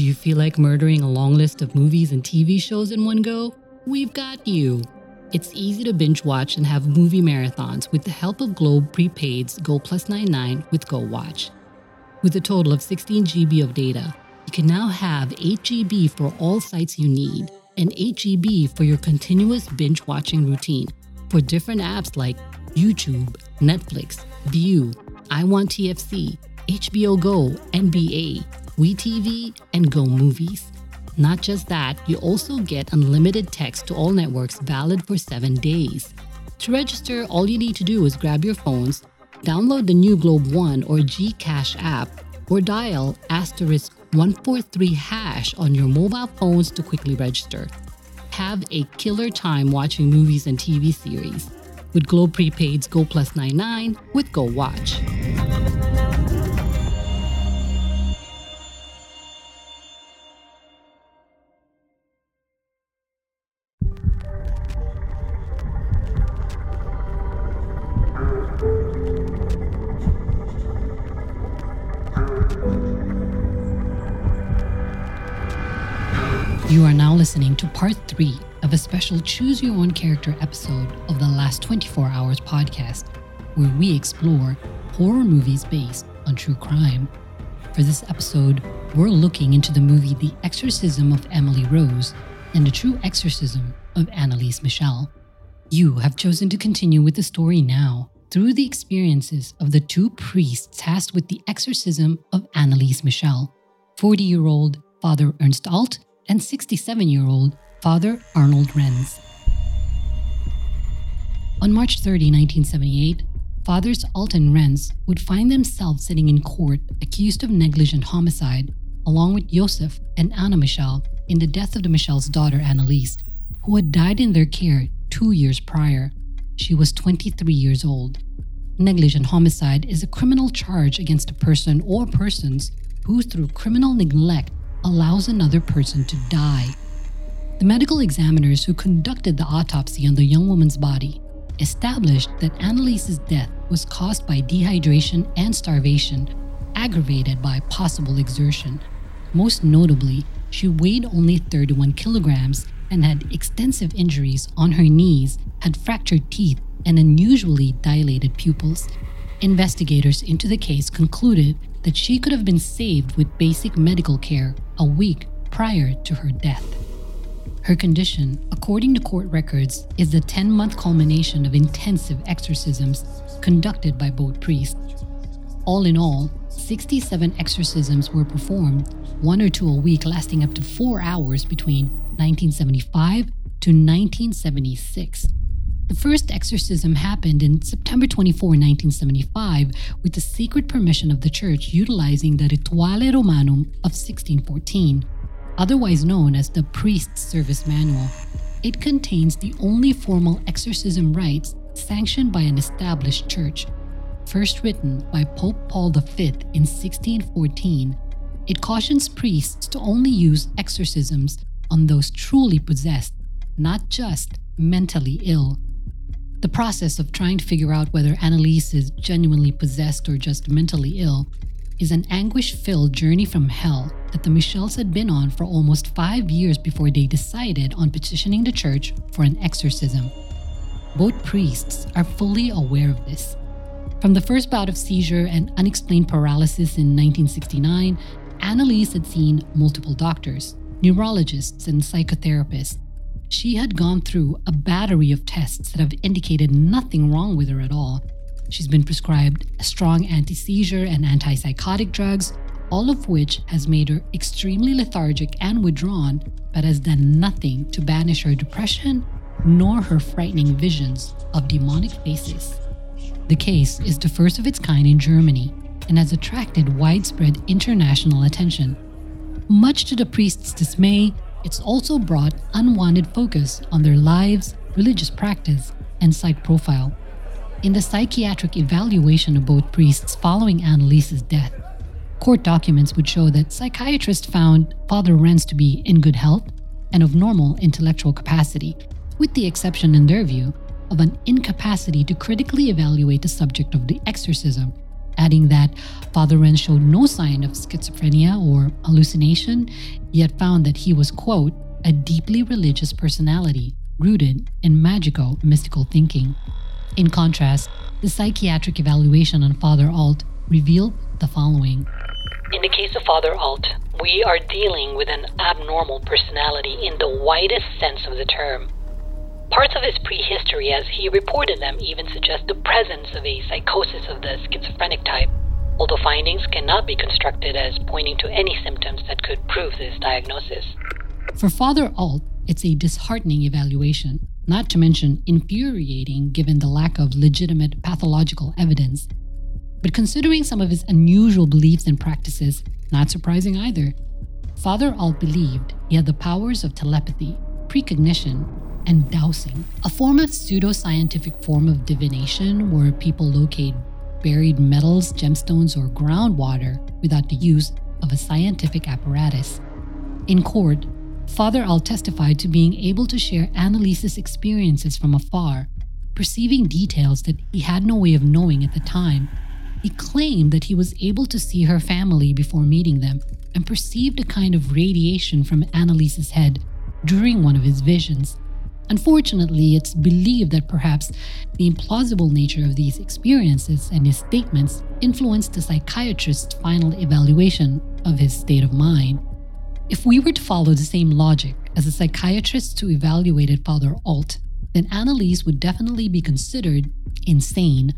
Do you feel like murdering a long list of movies and TV shows in one go? We've got you. It's easy to binge watch and have movie marathons with the help of Globe Prepaid's Go Plus 99 with Go Watch. With a total of 16 GB of data, you can now have 8 GB for all sites you need and 8 GB for your continuous binge watching routine for different apps like YouTube, Netflix, Viu, I Want TFC, HBO Go, NBA, WeTV, and Go Movies. Not just that, you also get unlimited text to all networks valid for seven days. To register, all you need to do is grab your phones, download the new Globe One or Gcash app, or dial asterisk 143 hash on your mobile phones to quickly register. Have a killer time watching movies and TV series with Globe Prepaid's Go Plus 99 with Go Watch. You are now listening to part three of a special Choose Your Own Character episode of the Last 24 Hours podcast, where we explore horror movies based on true crime. For this episode, we're looking into the movie The Exorcism of Emily Rose and the true exorcism of Anneliese Michel. You have chosen to continue with the story now through the experiences of the two priests tasked with the exorcism of Anneliese Michel 40 year old Father Ernst Alt and 67 year old Father Arnold Renz. On March 30, 1978, Fathers Alt and Renz would find themselves sitting in court accused of negligent homicide, along with Joseph and Anna Michel, in the death of the Michel's daughter Anneliese, who had died in their care two years prior. She was 23 years old. Negligent homicide is a criminal charge against a person or persons who, through criminal neglect, allows another person to die. The medical examiners who conducted the autopsy on the young woman's body established that Anneliese's death was caused by dehydration and starvation, aggravated by possible exertion. Most notably, she weighed only 31 kilograms and had extensive injuries on her knees, had fractured teeth, and unusually dilated pupils. Investigators into the case concluded that she could have been saved with basic medical care a week prior to her death. Her condition, according to court records, is the 10 month culmination of intensive exorcisms conducted by both priests. All in all, 67 exorcisms were performed, one or two a week lasting up to four hours between 1975 to 1976. The first exorcism happened in September 24, 1975, with the secret permission of the church utilizing the Rituale Romanum of 1614, otherwise known as the Priest's Service Manual. It contains the only formal exorcism rites sanctioned by an established church. First written by Pope Paul V in 1614, it cautions priests to only use exorcisms on those truly possessed, not just mentally ill. The process of trying to figure out whether Anneliese is genuinely possessed or just mentally ill is an anguish filled journey from hell that the Michels had been on for almost five years before they decided on petitioning the church for an exorcism. Both priests are fully aware of this. From the first bout of seizure and unexplained paralysis in 1969, Anneliese had seen multiple doctors, neurologists, and psychotherapists she had gone through a battery of tests that have indicated nothing wrong with her at all. She's been prescribed strong anti seizure and antipsychotic drugs, all of which has made her extremely lethargic and withdrawn, but has done nothing to banish her depression nor her frightening visions of demonic faces. The case is the first of its kind in Germany and has attracted widespread international attention. Much to the priest's dismay, it's also brought unwanted focus on their lives, religious practice, and psych profile. In the psychiatric evaluation of both priests following Anneliese's death, court documents would show that psychiatrists found Father Renz to be in good health and of normal intellectual capacity, with the exception, in their view, of an incapacity to critically evaluate the subject of the exorcism, adding that Father Renz showed no sign of schizophrenia or hallucination, yet found that he was, quote, a deeply religious personality rooted in magical, mystical thinking. In contrast, the psychiatric evaluation on Father Alt revealed the following. In the case of Father Alt, we are dealing with an abnormal personality in the widest sense of the term. Parts of his prehistory, as he reported them, even suggest the presence of a psychosis of the schizophrenic type, although findings cannot be constructed as pointing to any symptoms that could prove this diagnosis. For Father Alt, it's a disheartening evaluation, not to mention infuriating given the lack of legitimate pathological evidence. But considering some of his unusual beliefs and practices, not surprising either. Father Alt believed he had the powers of telepathy, precognition, and dowsing, a form of pseudoscientific form of divination where people locate buried metals, gemstones, or groundwater without the use of a scientific apparatus. In court, Father Alt testified to being able to share Anneliese's experiences from afar, perceiving details that he had no way of knowing at the time. He claimed that he was able to see her family before meeting them and perceived a kind of radiation from Anneliese's head during one of his visions. Unfortunately, it's believed that perhaps the implausible nature of these experiences and his statements influenced the psychiatrist's final evaluation of his state of mind. If we were to follow the same logic as the psychiatrists who evaluated Father Alt, then Anneliese would definitely be considered insane.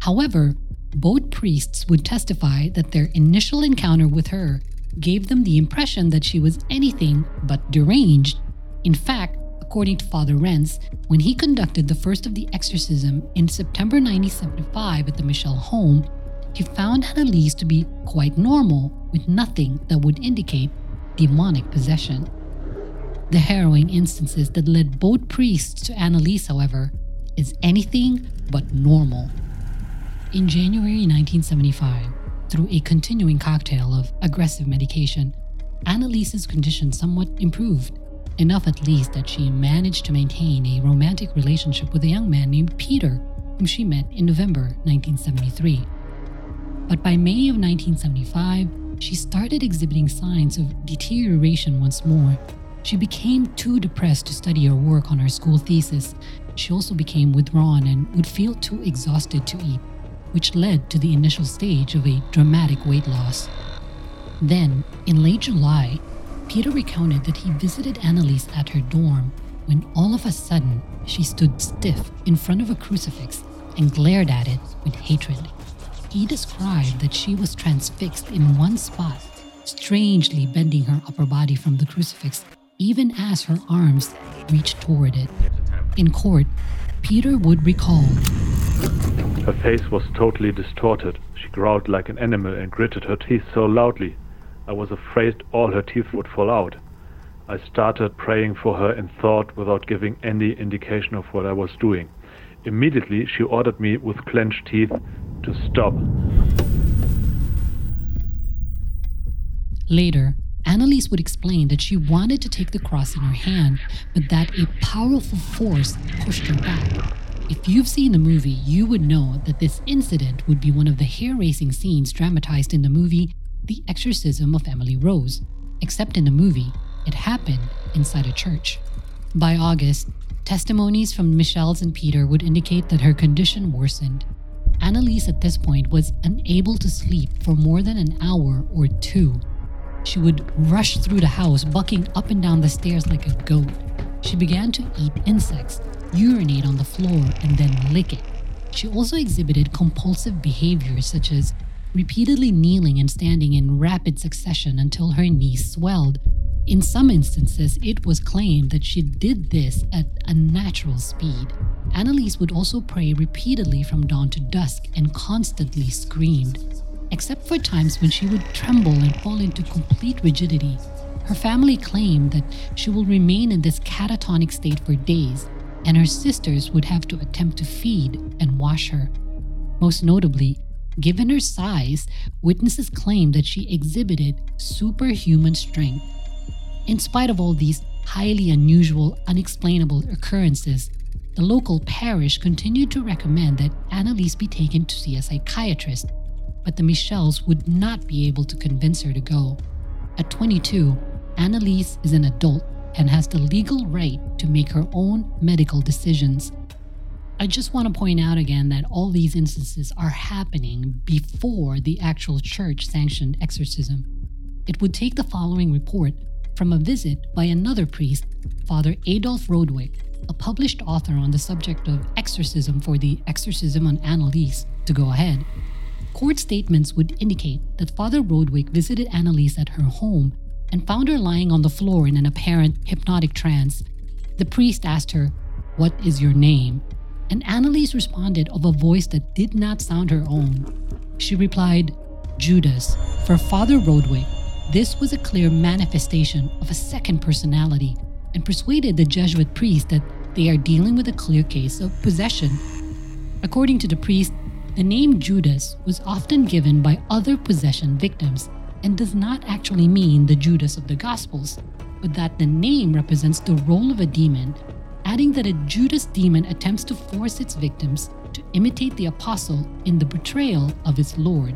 However, both priests would testify that their initial encounter with her gave them the impression that she was anything but deranged. In fact, according to Father Renz, when he conducted the first of the exorcism in September 1975 at the Michel home, he found Anneliese to be quite normal, with nothing that would indicate demonic possession. The harrowing instances that led both priests to Anneliese, however, is anything but normal. In January 1975, through a continuing cocktail of aggressive medication, Anneliese's condition somewhat improved enough at least that she managed to maintain a romantic relationship with a young man named Peter, whom she met in November 1973. But by May of 1975, she started exhibiting signs of deterioration once more. She became too depressed to study or work on her school thesis. She also became withdrawn and would feel too exhausted to eat, which led to the initial stage of a dramatic weight loss. Then, in late July, Peter recounted that he visited Anneliese at her dorm when all of a sudden she stood stiff in front of a crucifix and glared at it with hatred. He described that she was transfixed in one spot, strangely bending her upper body from the crucifix even as her arms reached toward it. In court, Peter would recall. Her face was totally distorted. She growled like an animal and gritted her teeth so loudly I was afraid all her teeth would fall out. I started praying for her in thought without giving any indication of what I was doing. Immediately, she ordered me with clenched teeth to stop. Later, Anneliese would explain that she wanted to take the cross in her hand, but that a powerful force pushed her back. If you've seen the movie, you would know that this incident would be one of the hair raising scenes dramatized in the movie the exorcism of Emily Rose, except in the movie, it happened inside a church. By August, testimonies from Michel's and Peter would indicate that her condition worsened. Anneliese at this point was unable to sleep for more than an hour or two. She would rush through the house, bucking up and down the stairs like a goat. She began to eat insects, urinate on the floor, and then lick it. She also exhibited compulsive behaviors such as repeatedly kneeling and standing in rapid succession until her knees swelled. In some instances, it was claimed that she did this at a natural speed. Anneliese would also pray repeatedly from dawn to dusk and constantly screamed. except for times when she would tremble and fall into complete rigidity. Her family claimed that she will remain in this catatonic state for days, and her sisters would have to attempt to feed and wash her. Most notably, given her size, witnesses claim that she exhibited superhuman strength. In spite of all these highly unusual, unexplainable occurrences, the local parish continued to recommend that Anneliese be taken to see a psychiatrist, but the Michels would not be able to convince her to go. At 22, Anneliese is an adult and has the legal right to make her own medical decisions. I just want to point out again that all these instances are happening before the actual church sanctioned exorcism. It would take the following report from a visit by another priest, Father Adolf Rodewyk, a published author on the subject of exorcism for the Exorcism on Anneliese, to go ahead. Court statements would indicate that Father Rodewyk visited Anneliese at her home and found her lying on the floor in an apparent hypnotic trance. The priest asked her, What is your name? And Anneliese responded of a voice that did not sound her own. She replied, Judas. For Father Rodewyk, this was a clear manifestation of a second personality and persuaded the Jesuit priest that they are dealing with a clear case of possession. According to the priest, the name Judas was often given by other possession victims and does not actually mean the Judas of the Gospels, but that the name represents the role of a demon, adding that a Judas demon attempts to force its victims to imitate the apostle in the betrayal of his Lord,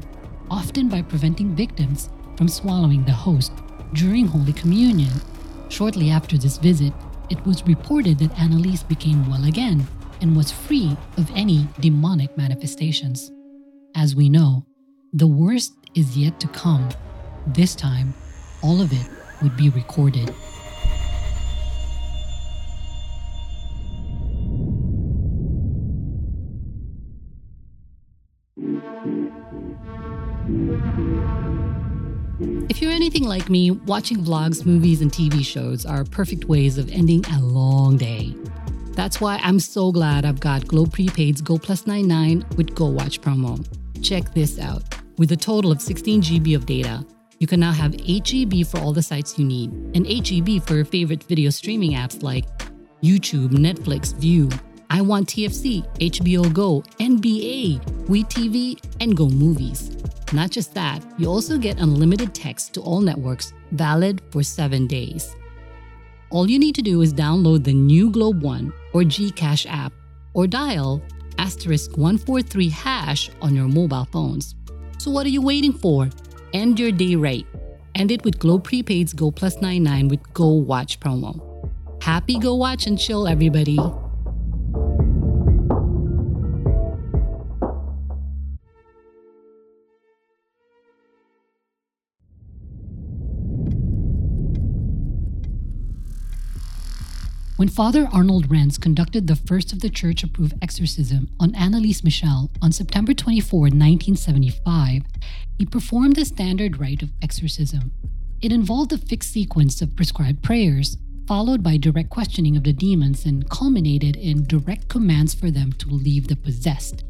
often by preventing victims from swallowing the host during Holy Communion. Shortly after this visit, it was reported that Anneliese became well again and was free of any demonic manifestations. As we know, the worst is yet to come. This time, all of it would be recorded. If you're anything like me, watching vlogs, movies, and TV shows are perfect ways of ending a long day. That's why I'm so glad I've got Globe Prepaid's Go Plus 99 with Go Watch promo. Check this out. With a total of 16 GB of data, you can now have HEB for all the sites you need, and HEB for your favorite video streaming apps like YouTube, Netflix, Viu, I Want TFC, HBO Go, NBA, WeTV, and Go Movies. Not just that, you also get unlimited text to all networks, valid for seven days. All you need to do is download the new Globe One or Gcash app or dial asterisk 143 hash on your mobile phones. So what are you waiting for? End your day right. End it with Globe Prepaid's Go Plus 99 with Go Watch promo. Happy Go Watch and chill, everybody. When Father Arnold Renz conducted the first of the church approved exorcism on Anneliese Michel on September 24, 1975, he performed the standard rite of exorcism. It involved a fixed sequence of prescribed prayers, followed by direct questioning of the demons, and culminated in direct commands for them to leave the possessed.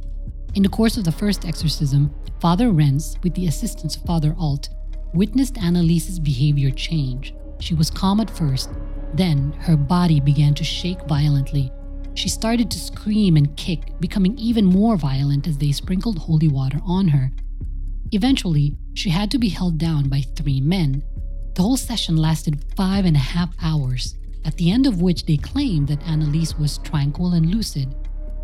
In the course of the first exorcism, Father Renz, with the assistance of Father Alt, witnessed Anneliese's behavior change. She was calm at first, then her body began to shake violently. She started to scream and kick, becoming even more violent as they sprinkled holy water on her. Eventually, she had to be held down by three men. The whole session lasted five and a half hours, at the end of which they claimed that Anneliese was tranquil and lucid.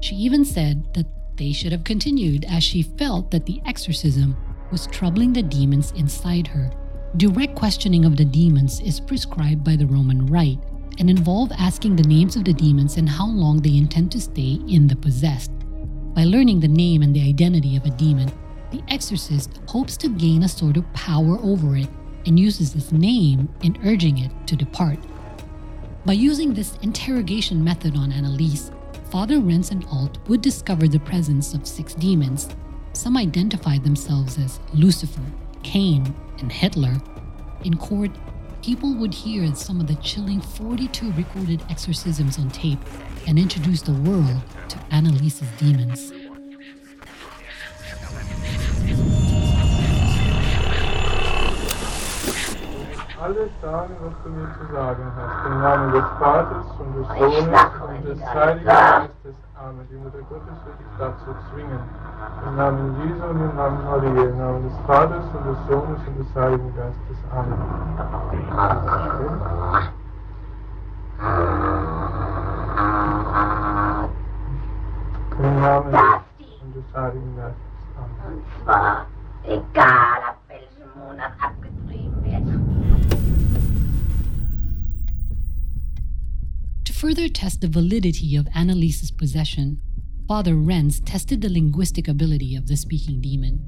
She even said that they should have continued as she felt that the exorcism was troubling the demons inside her. Direct questioning of the demons is prescribed by the Roman Rite and involve asking the names of the demons and how long they intend to stay in the possessed. By learning the name and the identity of a demon, the exorcist hopes to gain a sort of power over it and uses its name in urging it to depart. By using this interrogation method on Anneliese, Father Renz and Alt would discover the presence of six demons. Some identified themselves as Lucifer, Cain, and Hitler, in court, people would hear some of the chilling 42 recorded exorcisms on tape and introduce the world to Anneliese's demons. Sagen, was du mir zu sagen hast. Im Namen des Vaters und des Sohnes und des Heiligen Geistes. Amen. Die Mutter Gottes wird dich dazu zwingen. Im Namen Jesu und im Namen Maria, im Namen des Vaters und des Sohnes und des Heiligen Geistes. Amen. Im Namen und des Heiligen Geistes. Amen. Und zwar egal, further test the validity of Anneliese's possession, Father Renz tested the linguistic ability of the speaking demon.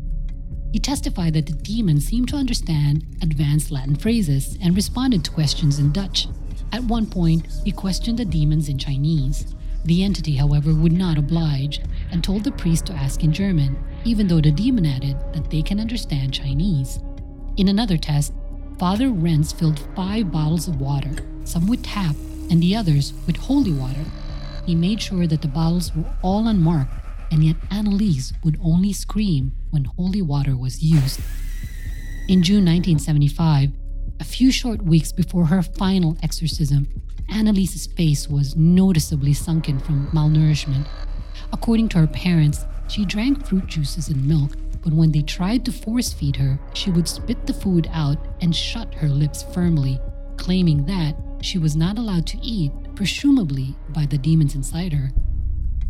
He testified that the demon seemed to understand advanced Latin phrases and responded to questions in Dutch. At one point, he questioned the demons in Chinese. The entity, however, would not oblige and told the priest to ask in German, even though the demon added that they can understand Chinese. In another test, Father Renz filled five bottles of water, some with tap and the others with holy water. He made sure that the bottles were all unmarked, and yet Anneliese would only scream when holy water was used. In June 1975, a few short weeks before her final exorcism, Anneliese's face was noticeably sunken from malnourishment. According to her parents, she drank fruit juices and milk, but when they tried to force feed her, she would spit the food out and shut her lips firmly, claiming that she was not allowed to eat, presumably by the demons inside her.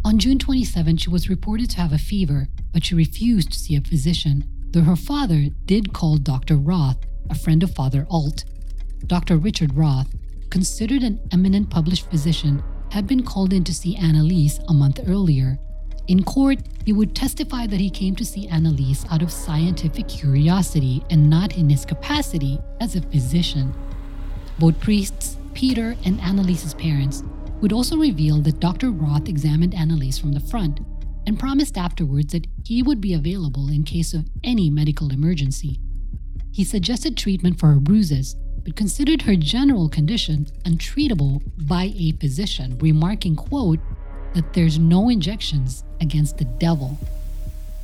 On June 27, she was reported to have a fever, but she refused to see a physician, though her father did call Dr. Roth, a friend of Father Alt. Dr. Richard Roth, considered an eminent published physician, had been called in to see Anneliese a month earlier. In court, he would testify that he came to see Anneliese out of scientific curiosity and not in his capacity as a physician. Both priests, Peter and Anneliese's parents, would also reveal that Dr. Roth examined Anneliese from the front and promised afterwards that he would be available in case of any medical emergency. He suggested treatment for her bruises, but considered her general condition untreatable by a physician, remarking, quote, that there's no injections against the devil.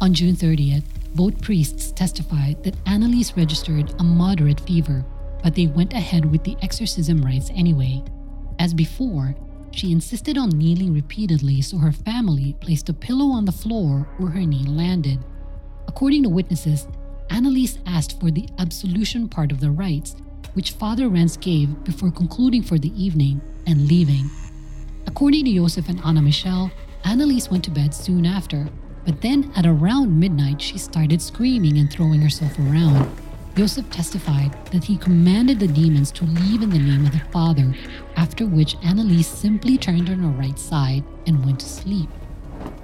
On June 30th, both priests testified that Anneliese registered a moderate fever, but they went ahead with the exorcism rites anyway. As before, she insisted on kneeling repeatedly, so her family placed a pillow on the floor where her knee landed. According to witnesses, Anneliese asked for the absolution part of the rites, which Father Renz gave before concluding for the evening and leaving. According to Joseph and Anna Michel, Anneliese went to bed soon after, but then at around midnight she started screaming and throwing herself around. Joseph testified that he commanded the demons to leave in the name of the Father, after which Anneliese simply turned on her right side and went to sleep.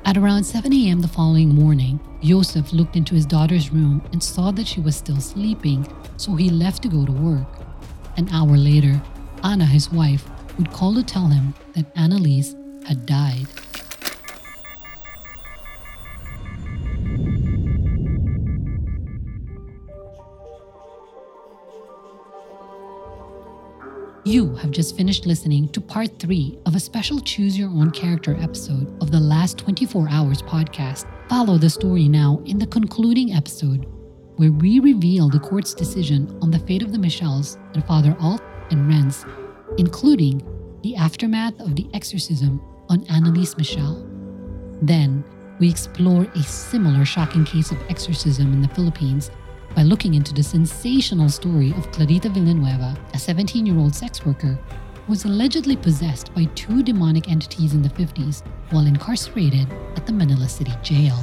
At around 7 a.m. the following morning, Joseph looked into his daughter's room and saw that she was still sleeping, so he left to go to work. An hour later, Anna, his wife, would call to tell him that Anneliese had died. You have just finished listening to part three of a special Choose Your Own Character episode of the Last 24 Hours podcast. Follow the story now in the concluding episode, where we reveal the court's decision on the fate of the Michels and Father Alt and Renz, including the aftermath of the exorcism on Anneliese Michel. Then, we explore a similar shocking case of exorcism in the Philippines by looking into the sensational story of Clarita Villanueva, a 17 year old sex worker who was allegedly possessed by two demonic entities in the 50s while incarcerated at the Manila City Jail.